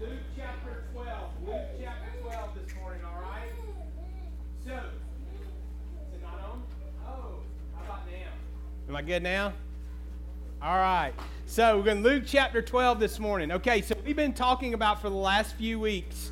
Luke chapter 12. Luke chapter 12 this morning, all right? So, is it not on? Oh, how about now? Am I good now? All right. So, we're in Luke chapter 12 this morning. Okay, so we've been talking about for the last few weeks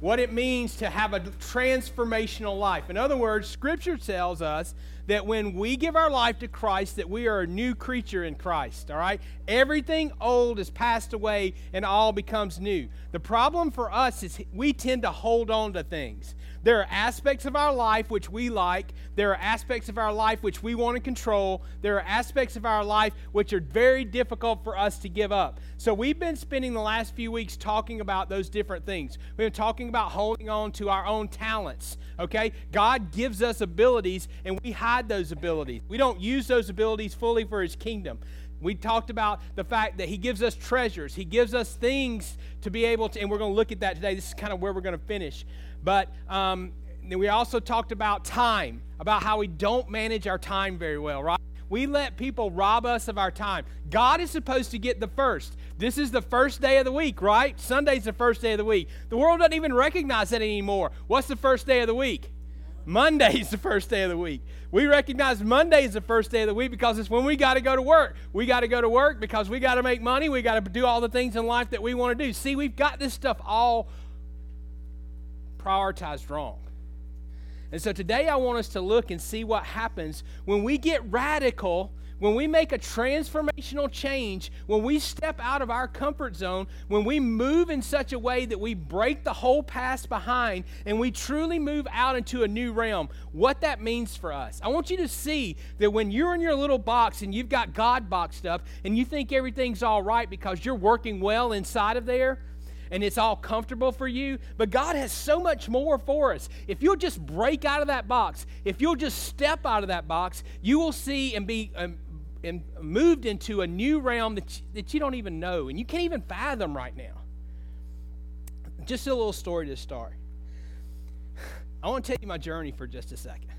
what it means to have a transformational life. In other words, scripture tells us that when we give our life to Christ that we are a new creature in Christ, all right? Everything old is passed away and all becomes new. The problem for us is we tend to hold on to things. There are aspects of our life which we like. There are aspects of our life which we want to control. There are aspects of our life which are very difficult for us to give up. So we've been spending the last few weeks talking about those different things. We've been talking about holding on to our own talents, okay? God gives us abilities and we hide those abilities. We don't use those abilities fully for his kingdom. We talked about the fact that He gives us treasures. He gives us things to be able to, and we're going to look at that today. This is kind of where we're going to finish. But um, we also talked about time, about how we don't manage our time very well, right? We let people rob us of our time. God is supposed to get the first. This is the first day of the week, right? Sunday's the first day of the week. The world doesn't even recognize that anymore. What's the first day of the week? Monday's the first day of the week. We recognize Monday is the first day of the week because it's when we got to go to work. We got to go to work because we got to make money. We got to do all the things in life that we want to do. See, we've got this stuff all prioritized wrong. And so today I want us to look and see what happens when we get radical, when we make a transformational change, when we step out of our comfort zone, when we move in such a way that we break the whole past behind and we truly move out into a new realm, what that means for us. I want you to see that when you're in your little box and you've got God boxed up and you think everything's all right because you're working well inside of there, and it's all comfortable for you. But God has so much more for us. If you'll just break out of that box, if you'll just step out of that box, you will see and be um, and moved into a new realm that that you don't even know and you can't even fathom right now. Just a little story to start. I want to tell you my journey for just a second.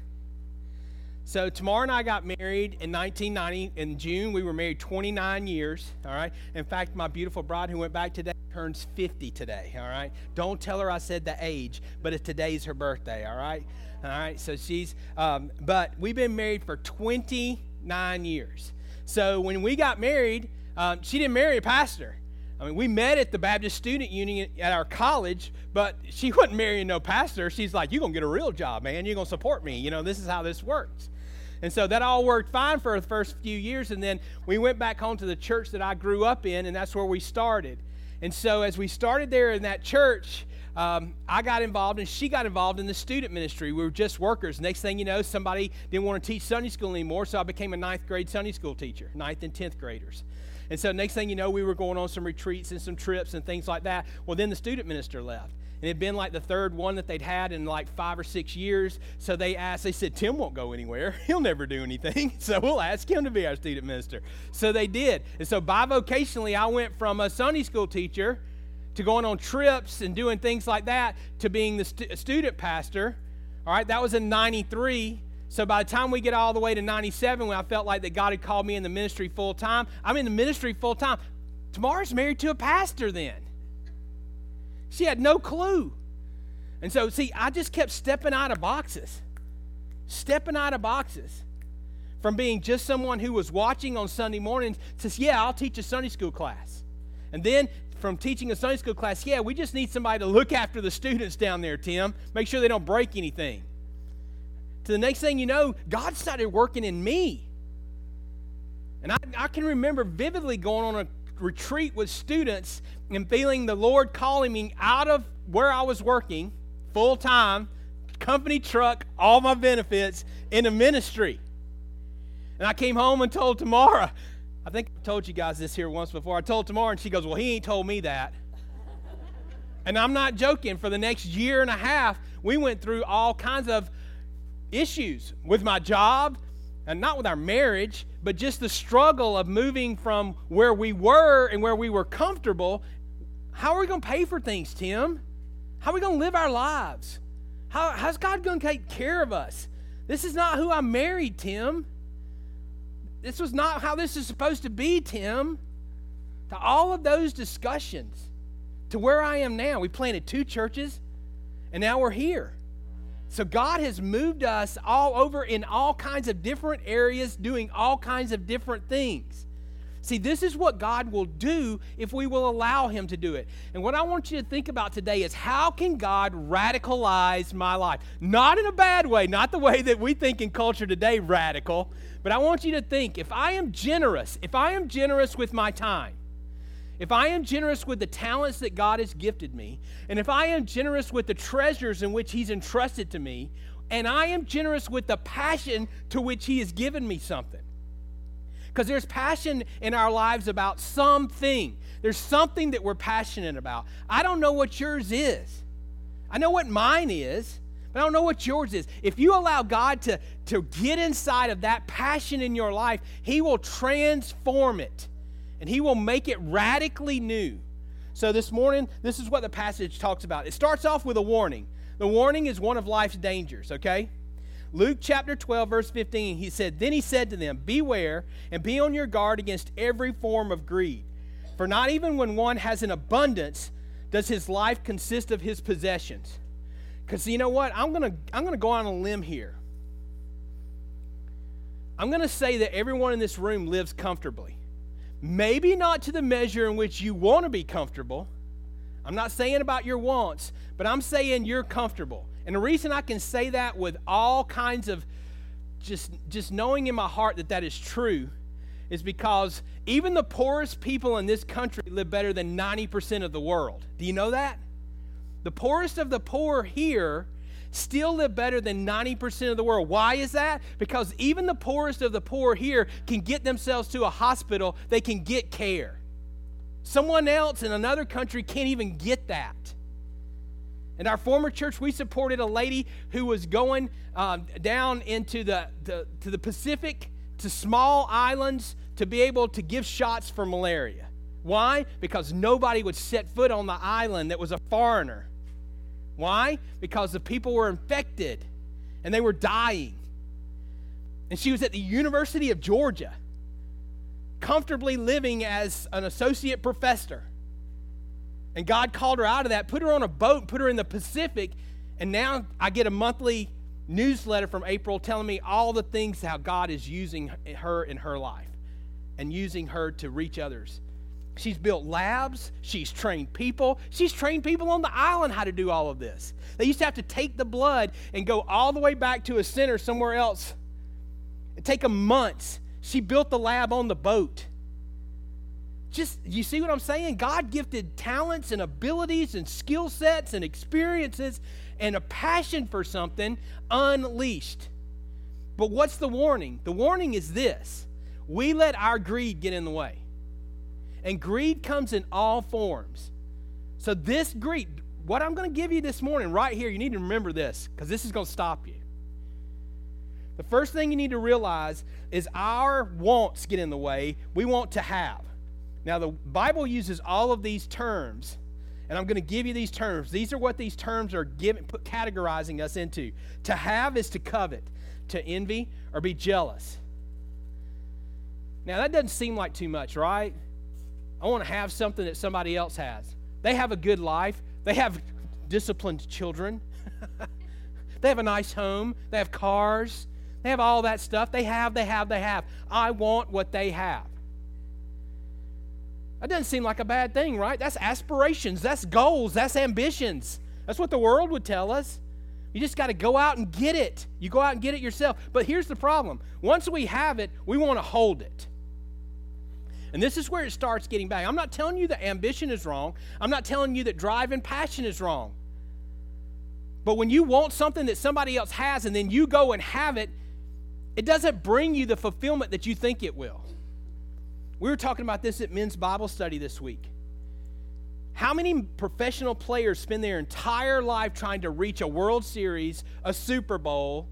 So Tamara and I got married in 1990. In June, we were married 29 years. All right. In fact, my beautiful bride who went back today turns 50 today. All right. Don't tell her I said the age, but it's today's her birthday. All right. All right. So she's. Um, but we've been married for 29 years. So when we got married, um, she didn't marry a pastor. I mean, we met at the Baptist Student Union at our college, but she wasn't marrying no pastor. She's like, You're going to get a real job, man. You're going to support me. You know, this is how this works. And so that all worked fine for the first few years. And then we went back home to the church that I grew up in, and that's where we started. And so as we started there in that church, um, I got involved and she got involved in the student ministry. We were just workers. Next thing you know, somebody didn't want to teach Sunday school anymore, so I became a ninth grade Sunday school teacher, ninth and tenth graders. And so next thing you know, we were going on some retreats and some trips and things like that. Well, then the student minister left it had been like the third one that they'd had in like five or six years. So they asked, they said, Tim won't go anywhere. He'll never do anything. So we'll ask him to be our student minister. So they did. And so bivocationally, I went from a Sunday school teacher to going on trips and doing things like that to being the stu- student pastor. All right, that was in 93. So by the time we get all the way to 97, when I felt like that God had called me in the ministry full time, I'm in the ministry full time. Tamara's married to a pastor then. She had no clue. And so, see, I just kept stepping out of boxes, stepping out of boxes from being just someone who was watching on Sunday mornings to, yeah, I'll teach a Sunday school class. And then from teaching a Sunday school class, yeah, we just need somebody to look after the students down there, Tim, make sure they don't break anything. To the next thing you know, God started working in me. And I, I can remember vividly going on a retreat with students and feeling the Lord calling me out of where I was working full time, company truck, all my benefits in a ministry. And I came home and told Tamara, I think I told you guys this here once before. I told Tamara, and she goes, Well, he ain't told me that. and I'm not joking. For the next year and a half, we went through all kinds of issues with my job, and not with our marriage, but just the struggle of moving from where we were and where we were comfortable. How are we going to pay for things, Tim? How are we going to live our lives? How, how's God going to take care of us? This is not who I married, Tim. This was not how this is supposed to be, Tim. To all of those discussions, to where I am now. We planted two churches, and now we're here. So God has moved us all over in all kinds of different areas, doing all kinds of different things. See, this is what God will do if we will allow Him to do it. And what I want you to think about today is how can God radicalize my life? Not in a bad way, not the way that we think in culture today, radical, but I want you to think if I am generous, if I am generous with my time, if I am generous with the talents that God has gifted me, and if I am generous with the treasures in which He's entrusted to me, and I am generous with the passion to which He has given me something. Because there's passion in our lives about something. There's something that we're passionate about. I don't know what yours is. I know what mine is, but I don't know what yours is. If you allow God to, to get inside of that passion in your life, He will transform it and He will make it radically new. So, this morning, this is what the passage talks about. It starts off with a warning. The warning is one of life's dangers, okay? Luke chapter 12, verse 15, he said, Then he said to them, Beware and be on your guard against every form of greed. For not even when one has an abundance does his life consist of his possessions. Because you know what? I'm going to I'm going to go on a limb here. I'm going to say that everyone in this room lives comfortably. Maybe not to the measure in which you want to be comfortable. I'm not saying about your wants, but I'm saying you're comfortable. And the reason I can say that with all kinds of just, just knowing in my heart that that is true is because even the poorest people in this country live better than 90% of the world. Do you know that? The poorest of the poor here still live better than 90% of the world. Why is that? Because even the poorest of the poor here can get themselves to a hospital, they can get care. Someone else in another country can't even get that. In our former church, we supported a lady who was going um, down into the, the, to the Pacific to small islands to be able to give shots for malaria. Why? Because nobody would set foot on the island that was a foreigner. Why? Because the people were infected and they were dying. And she was at the University of Georgia, comfortably living as an associate professor. And God called her out of that, put her on a boat, put her in the Pacific, and now I get a monthly newsletter from April telling me all the things how God is using her in her life and using her to reach others. She's built labs. She's trained people. She's trained people on the island how to do all of this. They used to have to take the blood and go all the way back to a center somewhere else. It take them months. She built the lab on the boat. Just, you see what I'm saying? God gifted talents and abilities and skill sets and experiences and a passion for something unleashed. But what's the warning? The warning is this we let our greed get in the way. And greed comes in all forms. So, this greed, what I'm going to give you this morning, right here, you need to remember this because this is going to stop you. The first thing you need to realize is our wants get in the way. We want to have. Now, the Bible uses all of these terms, and I'm going to give you these terms. These are what these terms are giving, put, categorizing us into. To have is to covet, to envy, or be jealous. Now, that doesn't seem like too much, right? I want to have something that somebody else has. They have a good life, they have disciplined children, they have a nice home, they have cars, they have all that stuff. They have, they have, they have. I want what they have. That doesn't seem like a bad thing, right? That's aspirations, that's goals, that's ambitions. That's what the world would tell us. You just got to go out and get it. You go out and get it yourself. But here's the problem once we have it, we want to hold it. And this is where it starts getting bad. I'm not telling you that ambition is wrong. I'm not telling you that drive and passion is wrong. But when you want something that somebody else has and then you go and have it, it doesn't bring you the fulfillment that you think it will. We were talking about this at men's Bible study this week. How many professional players spend their entire life trying to reach a World Series, a Super Bowl,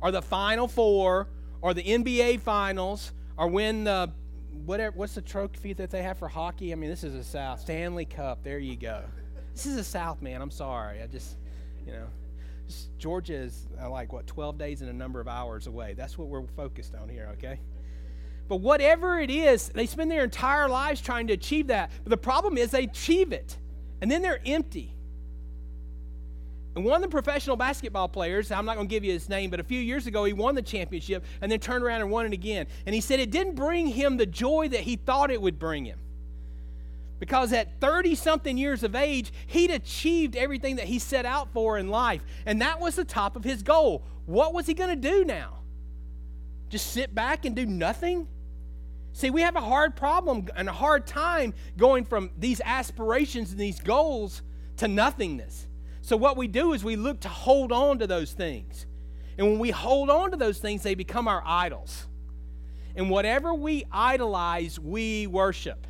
or the Final Four, or the NBA Finals, or win the whatever what's the trophy that they have for hockey? I mean, this is a South Stanley Cup. There you go. This is a South man. I'm sorry. I just, you know, just, Georgia is uh, like what 12 days and a number of hours away. That's what we're focused on here. Okay. But whatever it is, they spend their entire lives trying to achieve that. But the problem is they achieve it. and then they're empty. And one of the professional basketball players, I'm not going to give you his name, but a few years ago he won the championship and then turned around and won it again. And he said it didn't bring him the joy that he thought it would bring him. Because at 30 something years of age, he'd achieved everything that he set out for in life. And that was the top of his goal. What was he going to do now? Just sit back and do nothing? See, we have a hard problem and a hard time going from these aspirations and these goals to nothingness. So, what we do is we look to hold on to those things. And when we hold on to those things, they become our idols. And whatever we idolize, we worship.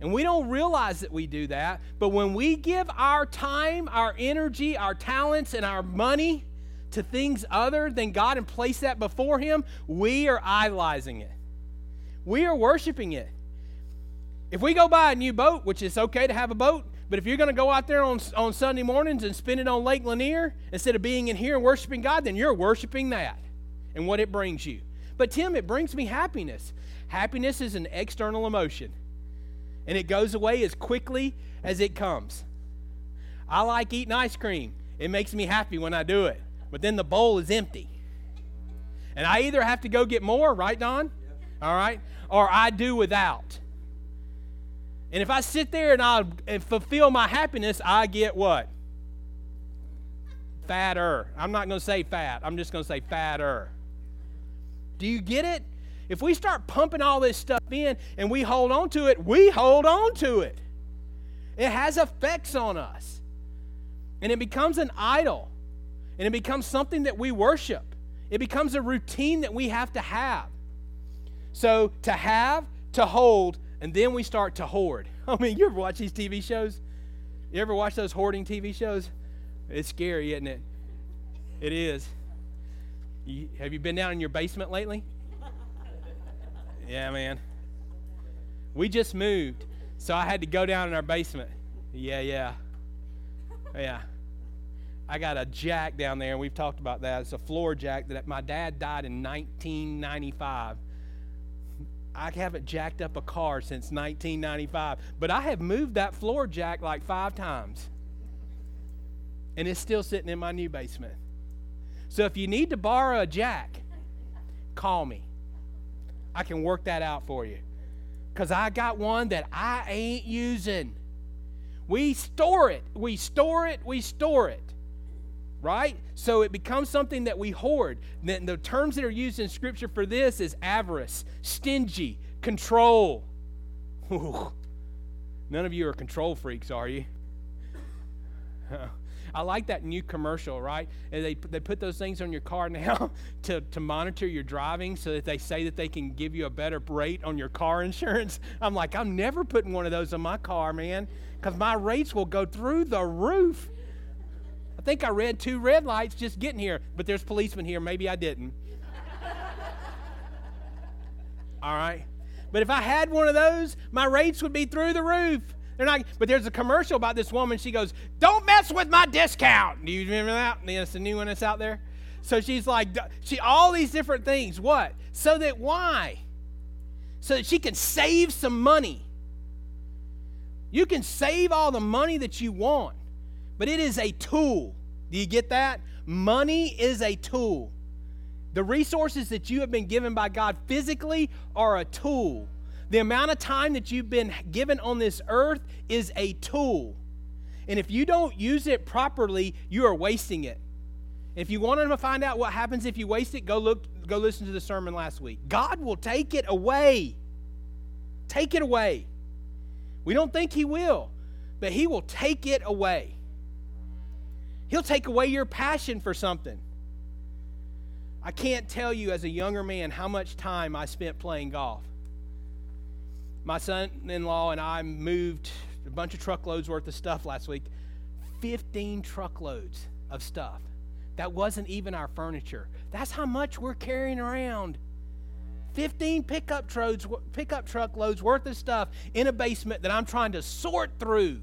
And we don't realize that we do that, but when we give our time, our energy, our talents, and our money to things other than God and place that before Him, we are idolizing it. We are worshiping it. If we go buy a new boat, which is okay to have a boat, but if you're going to go out there on, on Sunday mornings and spend it on Lake Lanier instead of being in here and worshiping God, then you're worshiping that and what it brings you. But Tim, it brings me happiness. Happiness is an external emotion, and it goes away as quickly as it comes. I like eating ice cream. It makes me happy when I do it. But then the bowl is empty. And I either have to go get more, right, Don? All right? Or I do without. And if I sit there and I and fulfill my happiness, I get what? Fatter. I'm not going to say fat. I'm just going to say fatter. Do you get it? If we start pumping all this stuff in and we hold on to it, we hold on to it. It has effects on us. And it becomes an idol. And it becomes something that we worship. It becomes a routine that we have to have. So to have, to hold, and then we start to hoard. I mean, you ever watch these TV shows? You ever watch those hoarding TV shows? It's scary, isn't it? It is. You, have you been down in your basement lately? Yeah, man. We just moved, so I had to go down in our basement. Yeah, yeah. Yeah. I got a jack down there, and we've talked about that. It's a floor jack that my dad died in 1995. I haven't jacked up a car since 1995, but I have moved that floor jack like five times. And it's still sitting in my new basement. So if you need to borrow a jack, call me. I can work that out for you. Because I got one that I ain't using. We store it. We store it. We store it right? So it becomes something that we hoard. The, the terms that are used in Scripture for this is avarice, stingy, control. None of you are control freaks, are you? I like that new commercial, right? And they, they put those things on your car now to, to monitor your driving so that they say that they can give you a better rate on your car insurance. I'm like, I'm never putting one of those on my car, man, because my rates will go through the roof think I read two red lights just getting here, but there's policemen here. Maybe I didn't. All right. But if I had one of those, my rates would be through the roof. They're not, but there's a commercial about this woman. She goes, "Don't mess with my discount." Do you remember that? It's the new one that's out there. So she's like, she all these different things. What? So that why? So that she can save some money. You can save all the money that you want but it is a tool. Do you get that? Money is a tool. The resources that you have been given by God physically are a tool. The amount of time that you've been given on this earth is a tool. And if you don't use it properly, you are wasting it. If you want to find out what happens if you waste it, go look go listen to the sermon last week. God will take it away. Take it away. We don't think he will, but he will take it away. He'll take away your passion for something. I can't tell you as a younger man how much time I spent playing golf. My son in law and I moved a bunch of truckloads worth of stuff last week 15 truckloads of stuff. That wasn't even our furniture. That's how much we're carrying around. 15 pickup trucks, pickup truckloads worth of stuff in a basement that I'm trying to sort through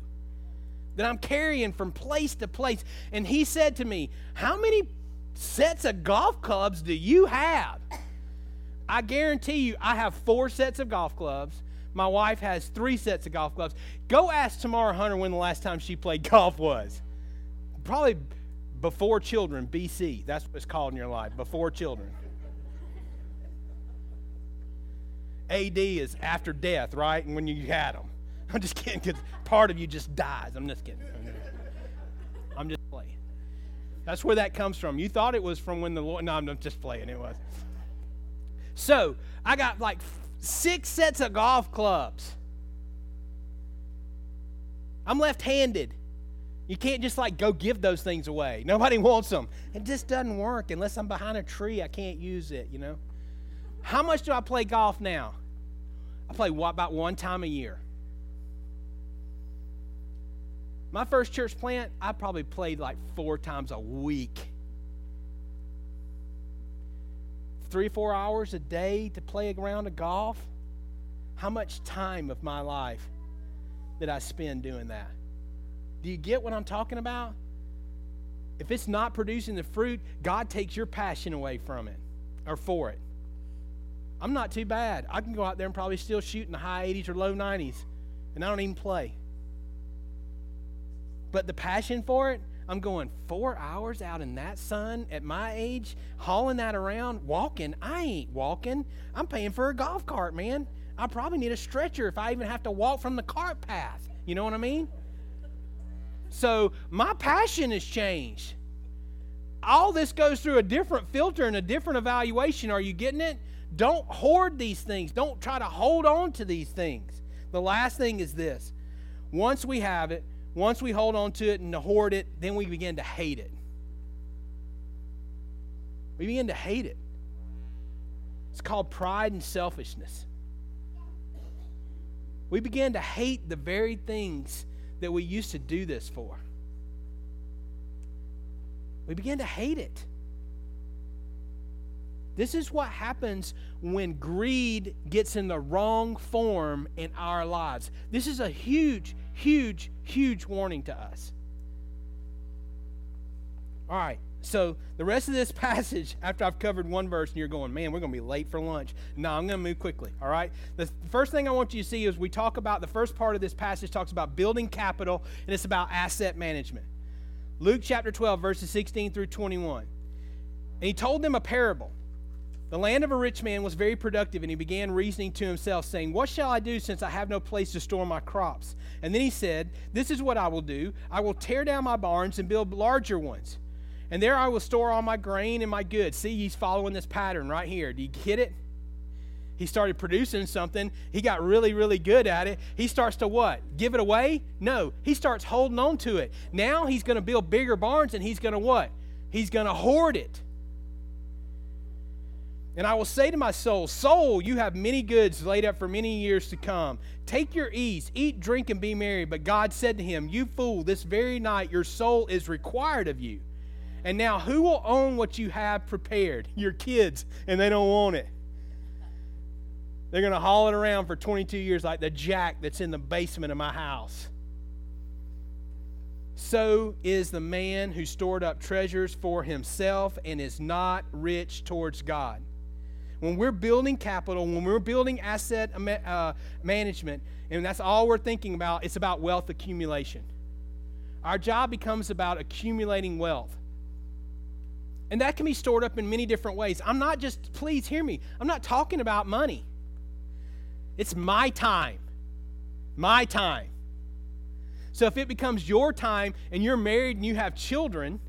that I'm carrying from place to place. And he said to me, How many sets of golf clubs do you have? I guarantee you, I have four sets of golf clubs, My wife has three sets of golf clubs. Go ask Tamara Hunter when the last time she played golf was. Probably before children, BC. That's what it's called in your life, before children. AD is after death, right? And when you had them. I'm just kidding because part of you just dies. I'm just kidding. I'm just playing. That's where that comes from. You thought it was from when the Lord. No, I'm just playing. It was. So I got like six sets of golf clubs. I'm left handed. You can't just like go give those things away. Nobody wants them. It just doesn't work unless I'm behind a tree. I can't use it, you know. How much do I play golf now? I play about one time a year. My first church plant, I probably played like four times a week. Three, four hours a day to play a round of golf. How much time of my life did I spend doing that? Do you get what I'm talking about? If it's not producing the fruit, God takes your passion away from it or for it. I'm not too bad. I can go out there and probably still shoot in the high 80s or low 90s, and I don't even play. But the passion for it, I'm going four hours out in that sun at my age, hauling that around, walking. I ain't walking. I'm paying for a golf cart, man. I probably need a stretcher if I even have to walk from the cart path. You know what I mean? So my passion has changed. All this goes through a different filter and a different evaluation. Are you getting it? Don't hoard these things. Don't try to hold on to these things. The last thing is this once we have it, once we hold on to it and hoard it, then we begin to hate it. We begin to hate it. It's called pride and selfishness. We begin to hate the very things that we used to do this for. We begin to hate it. This is what happens when greed gets in the wrong form in our lives. This is a huge, huge, huge warning to us. All right, so the rest of this passage, after I've covered one verse and you're going, man, we're going to be late for lunch. No, I'm going to move quickly. All right. The first thing I want you to see is we talk about the first part of this passage talks about building capital and it's about asset management. Luke chapter 12, verses 16 through 21. And he told them a parable. The land of a rich man was very productive, and he began reasoning to himself, saying, What shall I do since I have no place to store my crops? And then he said, This is what I will do I will tear down my barns and build larger ones. And there I will store all my grain and my goods. See, he's following this pattern right here. Do you get it? He started producing something. He got really, really good at it. He starts to what? Give it away? No. He starts holding on to it. Now he's going to build bigger barns and he's going to what? He's going to hoard it. And I will say to my soul, Soul, you have many goods laid up for many years to come. Take your ease, eat, drink, and be merry. But God said to him, You fool, this very night your soul is required of you. And now who will own what you have prepared? Your kids, and they don't want it. They're going to haul it around for 22 years like the jack that's in the basement of my house. So is the man who stored up treasures for himself and is not rich towards God when we're building capital, when we're building asset uh, management, and that's all we're thinking about, it's about wealth accumulation. Our job becomes about accumulating wealth. And that can be stored up in many different ways. I'm not just, please hear me, I'm not talking about money. It's my time. My time. So if it becomes your time and you're married and you have children,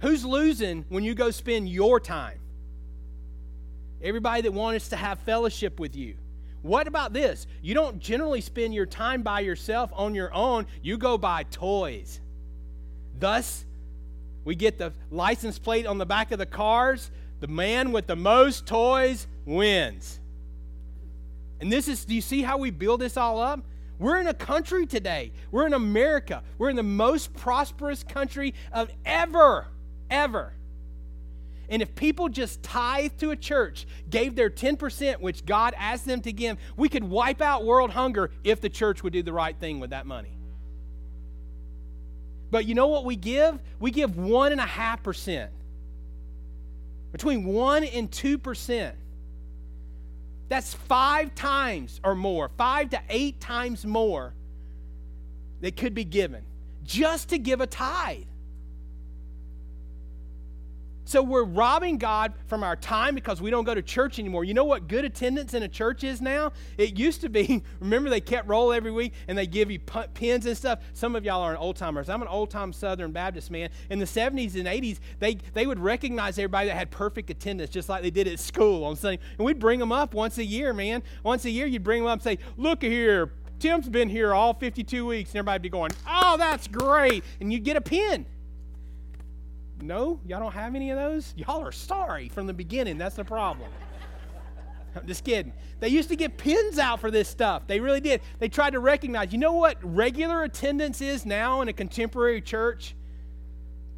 who's losing when you go spend your time? Everybody that wants to have fellowship with you. What about this? You don't generally spend your time by yourself on your own, you go buy toys. Thus, we get the license plate on the back of the cars. The man with the most toys wins. And this is, do you see how we build this all up? We're in a country today. We're in America. We're in the most prosperous country of ever, ever. And if people just tithe to a church, gave their 10%, which God asked them to give, we could wipe out world hunger if the church would do the right thing with that money. But you know what we give? We give 1.5%. Between 1 and 2%. That's five times or more, five to eight times more that could be given just to give a tithe. So we're robbing God from our time because we don't go to church anymore. You know what good attendance in a church is now? It used to be, remember they kept roll every week and they give you pins and stuff. Some of y'all are old timers. I'm an old time Southern Baptist man. In the 70s and 80s, they, they would recognize everybody that had perfect attendance just like they did at school on Sunday. And we'd bring them up once a year, man. Once a year, you'd bring them up and say, Look here, Tim's been here all 52 weeks. And everybody'd be going, Oh, that's great. And you'd get a pin. No, y'all don't have any of those? Y'all are sorry from the beginning. That's the problem. I'm just kidding. They used to get pins out for this stuff. They really did. They tried to recognize. You know what regular attendance is now in a contemporary church?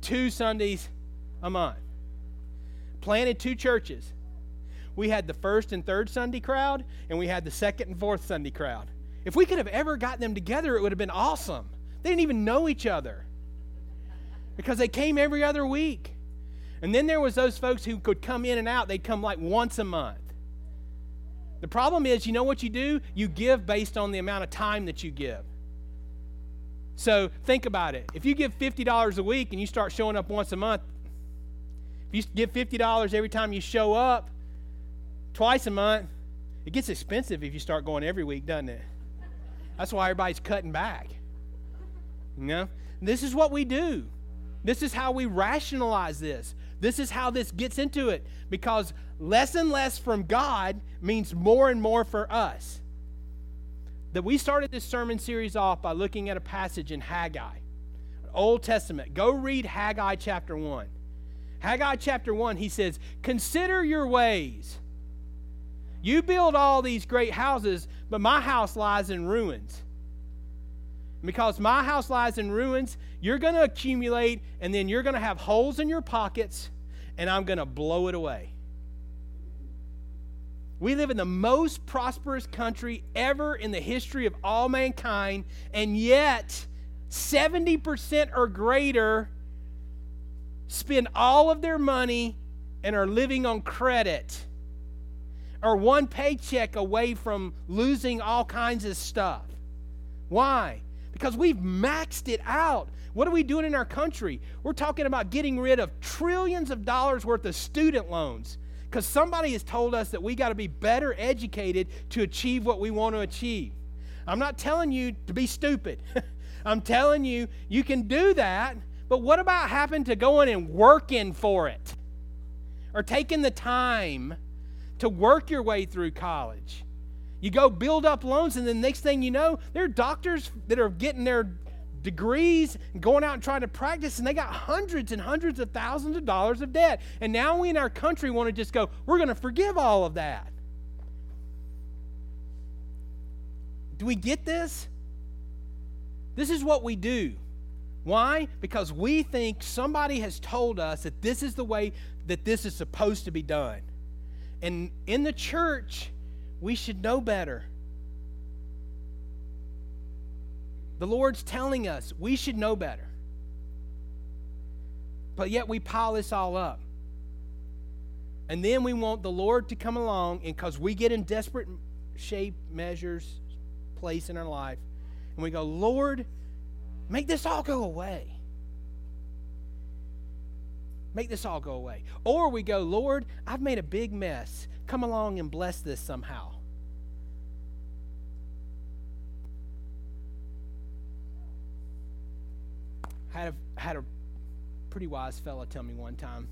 Two Sundays a month. Planted two churches. We had the first and third Sunday crowd, and we had the second and fourth Sunday crowd. If we could have ever gotten them together, it would have been awesome. They didn't even know each other because they came every other week. And then there was those folks who could come in and out. They'd come like once a month. The problem is, you know what you do? You give based on the amount of time that you give. So think about it. If you give $50 a week and you start showing up once a month, if you give $50 every time you show up twice a month, it gets expensive if you start going every week, doesn't it? That's why everybody's cutting back. You know? This is what we do. This is how we rationalize this. This is how this gets into it because less and less from God means more and more for us. That we started this sermon series off by looking at a passage in Haggai, Old Testament. Go read Haggai chapter 1. Haggai chapter 1, he says, Consider your ways. You build all these great houses, but my house lies in ruins because my house lies in ruins, you're going to accumulate and then you're going to have holes in your pockets and I'm going to blow it away. We live in the most prosperous country ever in the history of all mankind, and yet 70% or greater spend all of their money and are living on credit or one paycheck away from losing all kinds of stuff. Why? Because we've maxed it out. What are we doing in our country? We're talking about getting rid of trillions of dollars worth of student loans because somebody has told us that we got to be better educated to achieve what we want to achieve. I'm not telling you to be stupid. I'm telling you you can do that, but what about having to go in and working for it? Or taking the time to work your way through college? You go build up loans, and the next thing you know, there are doctors that are getting their degrees and going out and trying to practice, and they got hundreds and hundreds of thousands of dollars of debt. And now we in our country want to just go, we're going to forgive all of that. Do we get this? This is what we do. Why? Because we think somebody has told us that this is the way that this is supposed to be done. And in the church, we should know better. The Lord's telling us we should know better. But yet we pile this all up. And then we want the Lord to come along, and because we get in desperate shape, measures, place in our life, and we go, Lord, make this all go away. Make this all go away. Or we go, Lord, I've made a big mess. Come along and bless this somehow. had a, had a pretty wise fellow tell me one time.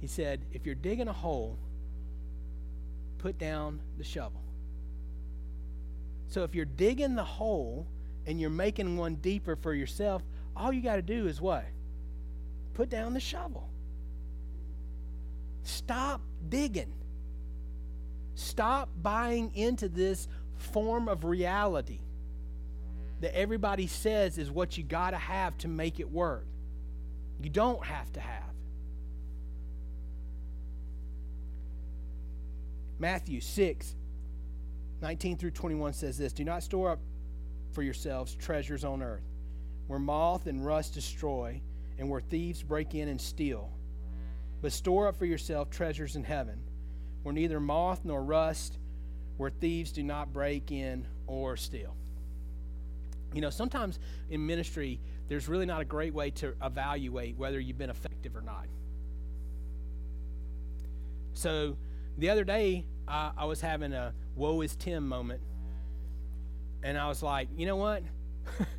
He said, if you're digging a hole, put down the shovel. So if you're digging the hole and you're making one deeper for yourself, all you got to do is what? Put down the shovel. Stop digging. Stop buying into this form of reality that everybody says is what you got to have to make it work. You don't have to have. Matthew 6, 19 through 21 says this Do not store up for yourselves treasures on earth, where moth and rust destroy, and where thieves break in and steal. But store up for yourself treasures in heaven, where neither moth nor rust where thieves do not break in or steal. You know, sometimes in ministry, there's really not a great way to evaluate whether you've been effective or not. So the other day, I, I was having a woe is Tim moment. And I was like, you know what?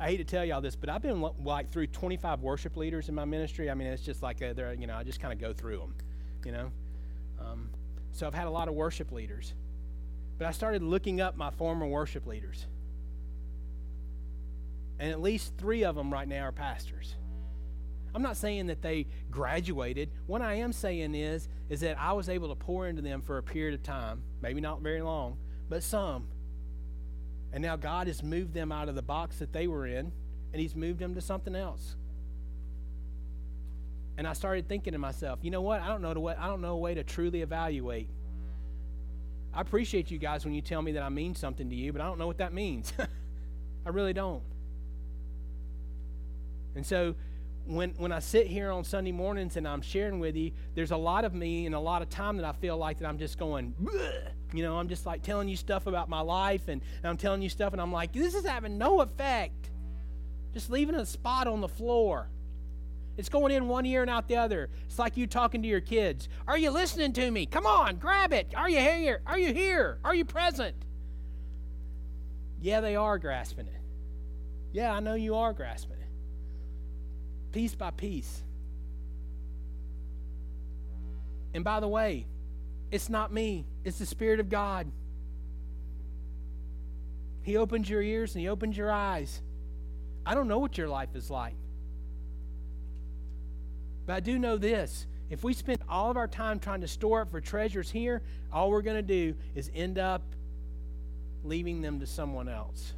I hate to tell y'all this, but I've been like through 25 worship leaders in my ministry. I mean, it's just like they're, you know, I just kind of go through them, you know. Um, so I've had a lot of worship leaders, but I started looking up my former worship leaders, and at least three of them right now are pastors. I'm not saying that they graduated. What I am saying is, is that I was able to pour into them for a period of time, maybe not very long, but some and now God has moved them out of the box that they were in, and He's moved them to something else. And I started thinking to myself, you know what? I don't know the way, I don't know a way to truly evaluate. I appreciate you guys when you tell me that I mean something to you, but I don't know what that means. I really don't. And so when when I sit here on Sunday mornings and I'm sharing with you, there's a lot of me and a lot of time that I feel like that I'm just going Bleh! You know, I'm just like telling you stuff about my life and, and I'm telling you stuff and I'm like, this is having no effect. Just leaving a spot on the floor. It's going in one ear and out the other. It's like you talking to your kids. Are you listening to me? Come on, grab it. Are you here? Are you here? Are you present? Yeah, they are grasping it. Yeah, I know you are grasping it. Piece by piece. And by the way, it's not me, it's the Spirit of God. He opens your ears and He opens your eyes. I don't know what your life is like. But I do know this. If we spend all of our time trying to store up for treasures here, all we're going to do is end up leaving them to someone else.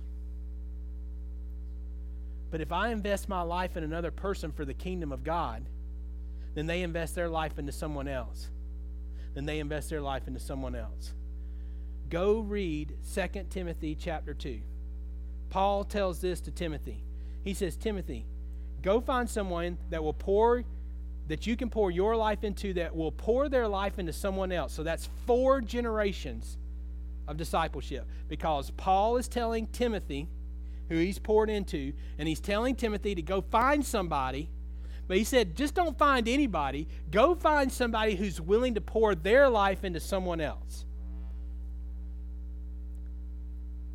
But if I invest my life in another person for the kingdom of God, then they invest their life into someone else then they invest their life into someone else. Go read 2 Timothy chapter 2. Paul tells this to Timothy. He says, Timothy, go find someone that will pour that you can pour your life into that will pour their life into someone else. So that's four generations of discipleship because Paul is telling Timothy, who he's poured into, and he's telling Timothy to go find somebody but he said, just don't find anybody. Go find somebody who's willing to pour their life into someone else.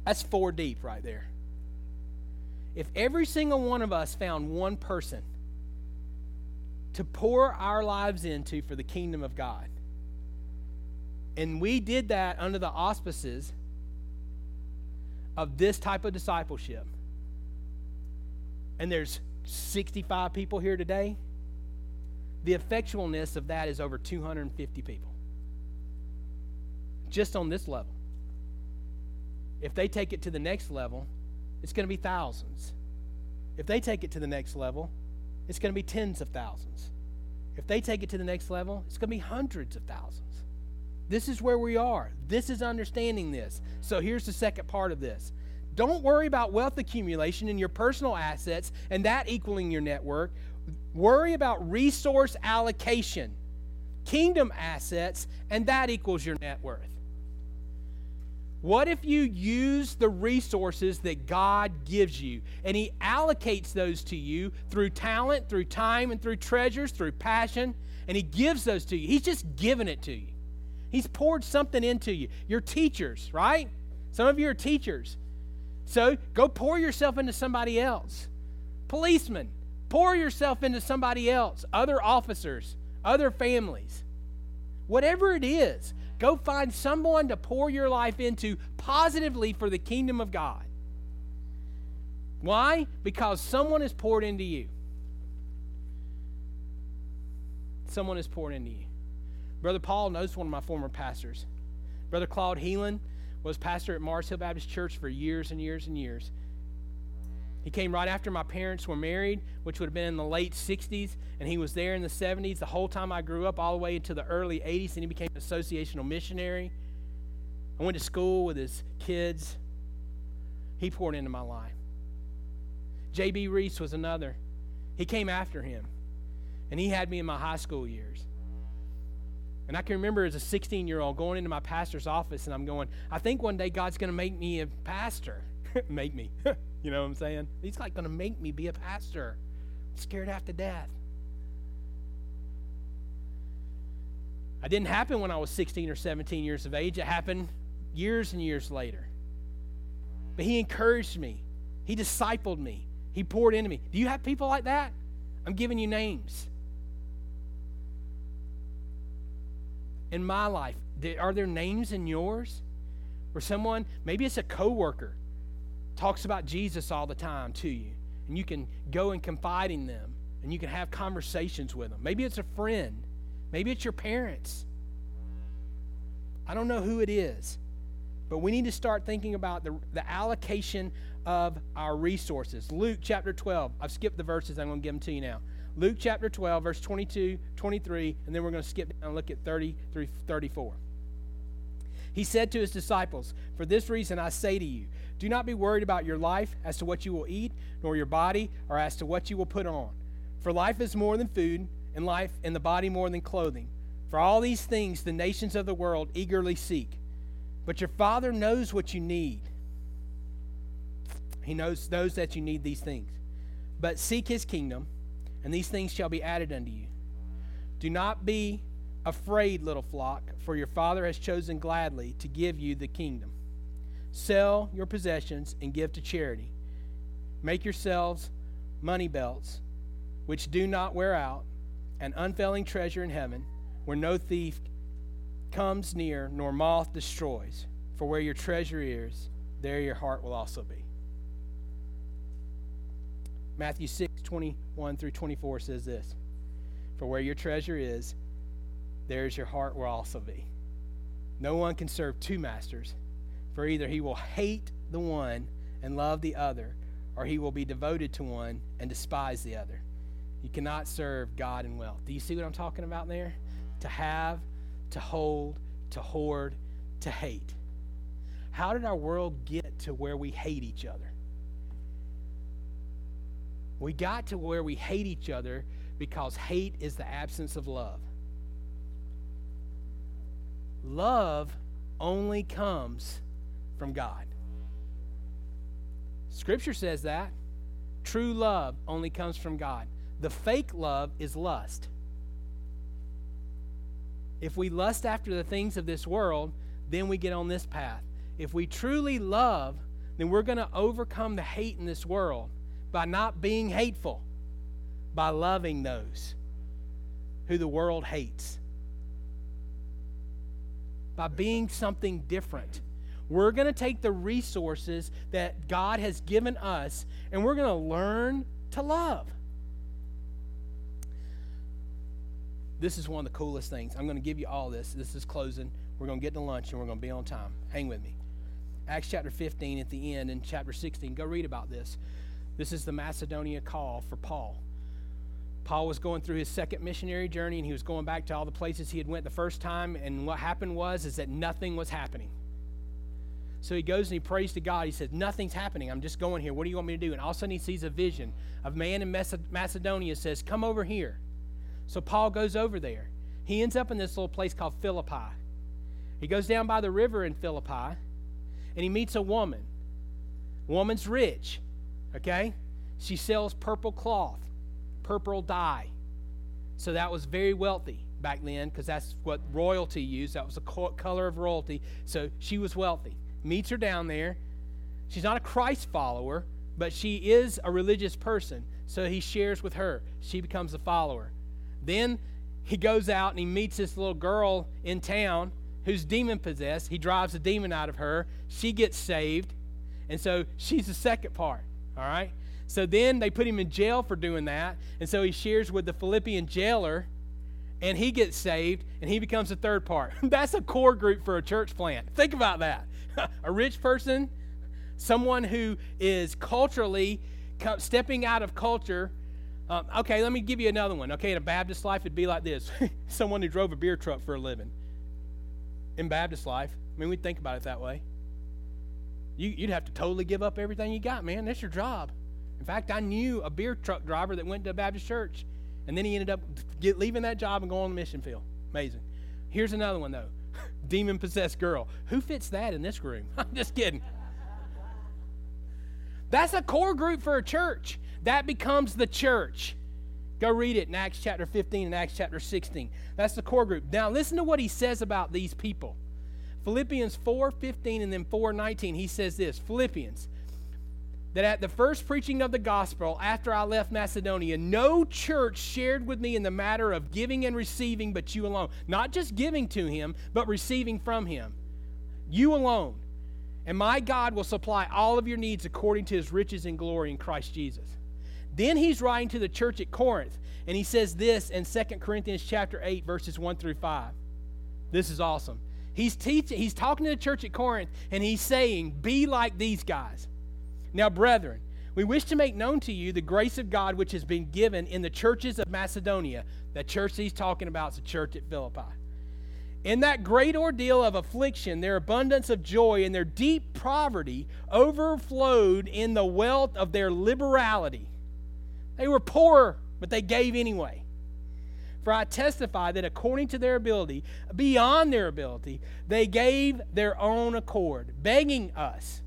That's four deep right there. If every single one of us found one person to pour our lives into for the kingdom of God, and we did that under the auspices of this type of discipleship, and there's 65 people here today, the effectualness of that is over 250 people. Just on this level. If they take it to the next level, it's going to be thousands. If they take it to the next level, it's going to be tens of thousands. If they take it to the next level, it's going to be hundreds of thousands. This is where we are. This is understanding this. So here's the second part of this don't worry about wealth accumulation and your personal assets and that equaling your network. Worry about resource allocation, kingdom assets, and that equals your net worth. What if you use the resources that God gives you and He allocates those to you through talent, through time, and through treasures, through passion, and He gives those to you? He's just given it to you. He's poured something into you. You're teachers, right? Some of you are teachers. So go pour yourself into somebody else. Policemen, pour yourself into somebody else, other officers, other families. Whatever it is, go find someone to pour your life into positively for the kingdom of God. Why? Because someone is poured into you. Someone is poured into you. Brother Paul knows one of my former pastors. Brother Claude Heelan was pastor at Mars Hill Baptist Church for years and years and years. He came right after my parents were married, which would have been in the late 60s, and he was there in the 70s the whole time I grew up, all the way into the early 80s, and he became an associational missionary. I went to school with his kids. He poured into my life. J.B. Reese was another. He came after him, and he had me in my high school years. And I can remember as a 16 year old going into my pastor's office and I'm going, I think one day God's going to make me a pastor. make me. you know what I'm saying? He's like going to make me be a pastor. I'm scared half to death. It didn't happen when I was 16 or 17 years of age. It happened years and years later. But he encouraged me. He discipled me. He poured into me. Do you have people like that? I'm giving you names. In my life, are there names in yours? Where someone, maybe it's a coworker, talks about Jesus all the time to you, and you can go and confide in them, and you can have conversations with them. Maybe it's a friend. Maybe it's your parents. I don't know who it is, but we need to start thinking about the, the allocation of our resources. Luke chapter 12. I've skipped the verses, I'm going to give them to you now. Luke chapter 12, verse 22, 23, and then we're going to skip down and look at 30 through 34. He said to his disciples, For this reason I say to you, do not be worried about your life as to what you will eat, nor your body, or as to what you will put on. For life is more than food, and life and the body more than clothing. For all these things the nations of the world eagerly seek. But your Father knows what you need. He knows those that you need these things. But seek his kingdom, and these things shall be added unto you. Do not be afraid, little flock, for your Father has chosen gladly to give you the kingdom. Sell your possessions and give to charity. Make yourselves money belts, which do not wear out, an unfailing treasure in heaven, where no thief comes near nor moth destroys. For where your treasure is, there your heart will also be. Matthew 6, 21 through 24 says this For where your treasure is, there's your heart will also be. No one can serve two masters, for either he will hate the one and love the other, or he will be devoted to one and despise the other. You cannot serve God and wealth. Do you see what I'm talking about there? To have, to hold, to hoard, to hate. How did our world get to where we hate each other? We got to where we hate each other because hate is the absence of love. Love only comes from God. Scripture says that. True love only comes from God. The fake love is lust. If we lust after the things of this world, then we get on this path. If we truly love, then we're going to overcome the hate in this world by not being hateful, by loving those who the world hates, by being something different. We're going to take the resources that God has given us and we're going to learn to love. This is one of the coolest things. I'm going to give you all this. This is closing. We're going to get to lunch and we're going to be on time. Hang with me. Acts chapter 15 at the end and chapter 16. Go read about this. This is the Macedonia call for Paul. Paul was going through his second missionary journey and he was going back to all the places he had went the first time and what happened was is that nothing was happening. So he goes and he prays to God. He says, Nothing's happening. I'm just going here. What do you want me to do? And all of a sudden he sees a vision. Of man in Macedonia says, Come over here. So Paul goes over there. He ends up in this little place called Philippi. He goes down by the river in Philippi and he meets a woman. Woman's rich, okay? She sells purple cloth, purple dye. So that was very wealthy back then because that's what royalty used. That was the color of royalty. So she was wealthy. Meets her down there. She's not a Christ follower, but she is a religious person. So he shares with her. She becomes a follower. Then he goes out and he meets this little girl in town who's demon possessed. He drives a demon out of her. She gets saved. And so she's the second part. All right? So then they put him in jail for doing that. And so he shares with the Philippian jailer and he gets saved and he becomes the third part. That's a core group for a church plant. Think about that. a rich person, someone who is culturally stepping out of culture um, okay, let me give you another one. Okay, in a Baptist life, it'd be like this someone who drove a beer truck for a living. In Baptist life, I mean, we think about it that way. You, would have to totally give up everything you got, man. That's your job. In fact, I knew a beer truck driver that went to a Baptist church, and then he ended up get, leaving that job and going on the mission field. Amazing. Here's another one, though demon possessed girl. Who fits that in this room? I'm just kidding. That's a core group for a church. That becomes the church. Go read it in Acts chapter 15 and Acts chapter 16. That's the core group. Now listen to what he says about these people. Philippians 4:15 and then 4:19 he says this, Philippians that at the first preaching of the gospel after I left Macedonia, no church shared with me in the matter of giving and receiving but you alone. Not just giving to him, but receiving from him. You alone. And my God will supply all of your needs according to his riches and glory in Christ Jesus. Then he's writing to the church at Corinth, and he says this in 2 Corinthians chapter 8, verses 1 through 5. This is awesome. He's teaching, he's talking to the church at Corinth, and he's saying, Be like these guys. Now, brethren, we wish to make known to you the grace of God which has been given in the churches of Macedonia. The church he's talking about is the church at Philippi. In that great ordeal of affliction, their abundance of joy and their deep poverty overflowed in the wealth of their liberality. They were poor, but they gave anyway. For I testify that according to their ability, beyond their ability, they gave their own accord, begging us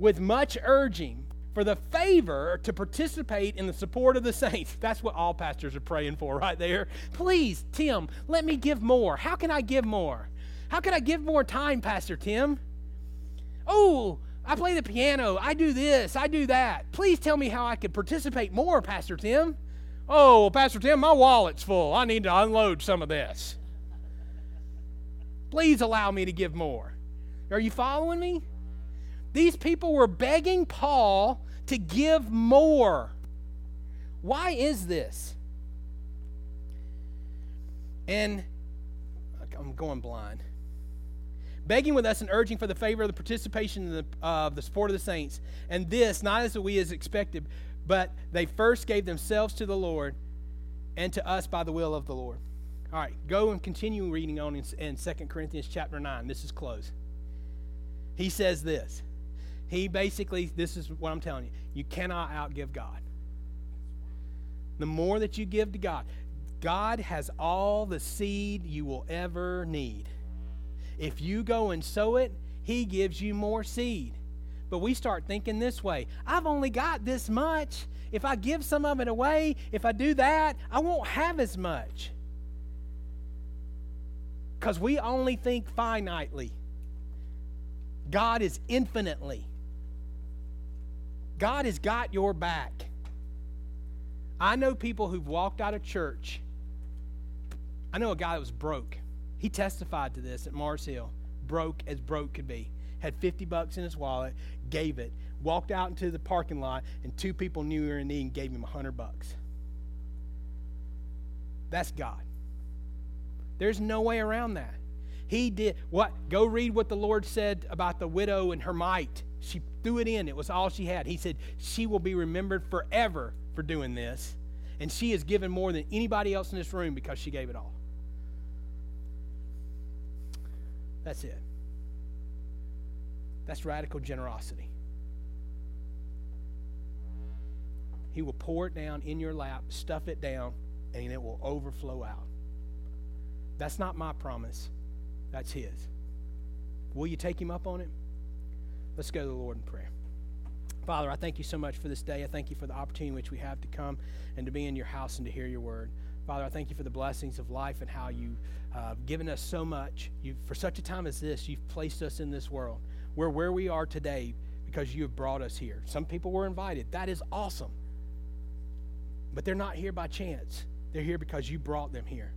with much urging for the favor to participate in the support of the saints. That's what all pastors are praying for right there. Please, Tim, let me give more. How can I give more? How can I give more time, Pastor Tim? Oh, I play the piano. I do this. I do that. Please tell me how I could participate more, Pastor Tim. Oh, well, Pastor Tim, my wallet's full. I need to unload some of this. Please allow me to give more. Are you following me? These people were begging Paul to give more. Why is this? And I'm going blind begging with us and urging for the favor of the participation of the, support of the saints. And this, not as we as expected, but they first gave themselves to the Lord and to us by the will of the Lord. All right, go and continue reading on in, in 2 Corinthians chapter 9. This is close. He says this. He basically, this is what I'm telling you. You cannot outgive God. The more that you give to God, God has all the seed you will ever need. If you go and sow it, He gives you more seed. But we start thinking this way I've only got this much. If I give some of it away, if I do that, I won't have as much. Because we only think finitely. God is infinitely. God has got your back. I know people who've walked out of church. I know a guy that was broke. He testified to this at Mars Hill, broke as broke could be. Had 50 bucks in his wallet, gave it, walked out into the parking lot, and two people knew he were in need and gave him 100 bucks. That's God. There's no way around that. He did what? Go read what the Lord said about the widow and her mite. She threw it in, it was all she had. He said, She will be remembered forever for doing this. And she has given more than anybody else in this room because she gave it all. That's it. That's radical generosity. He will pour it down in your lap, stuff it down, and it will overflow out. That's not my promise, that's His. Will you take Him up on it? Let's go to the Lord in prayer. Father, I thank you so much for this day. I thank you for the opportunity which we have to come and to be in your house and to hear your word. Father, I thank you for the blessings of life and how you've uh, given us so much. You, for such a time as this, you've placed us in this world. We're where we are today because you have brought us here. Some people were invited. That is awesome. But they're not here by chance, they're here because you brought them here.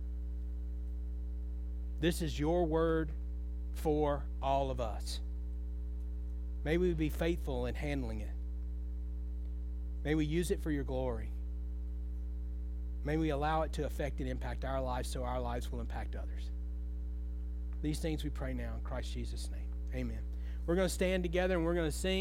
This is your word for all of us. May we be faithful in handling it. May we use it for your glory. May we allow it to affect and impact our lives so our lives will impact others. These things we pray now in Christ Jesus' name. Amen. We're going to stand together and we're going to sing.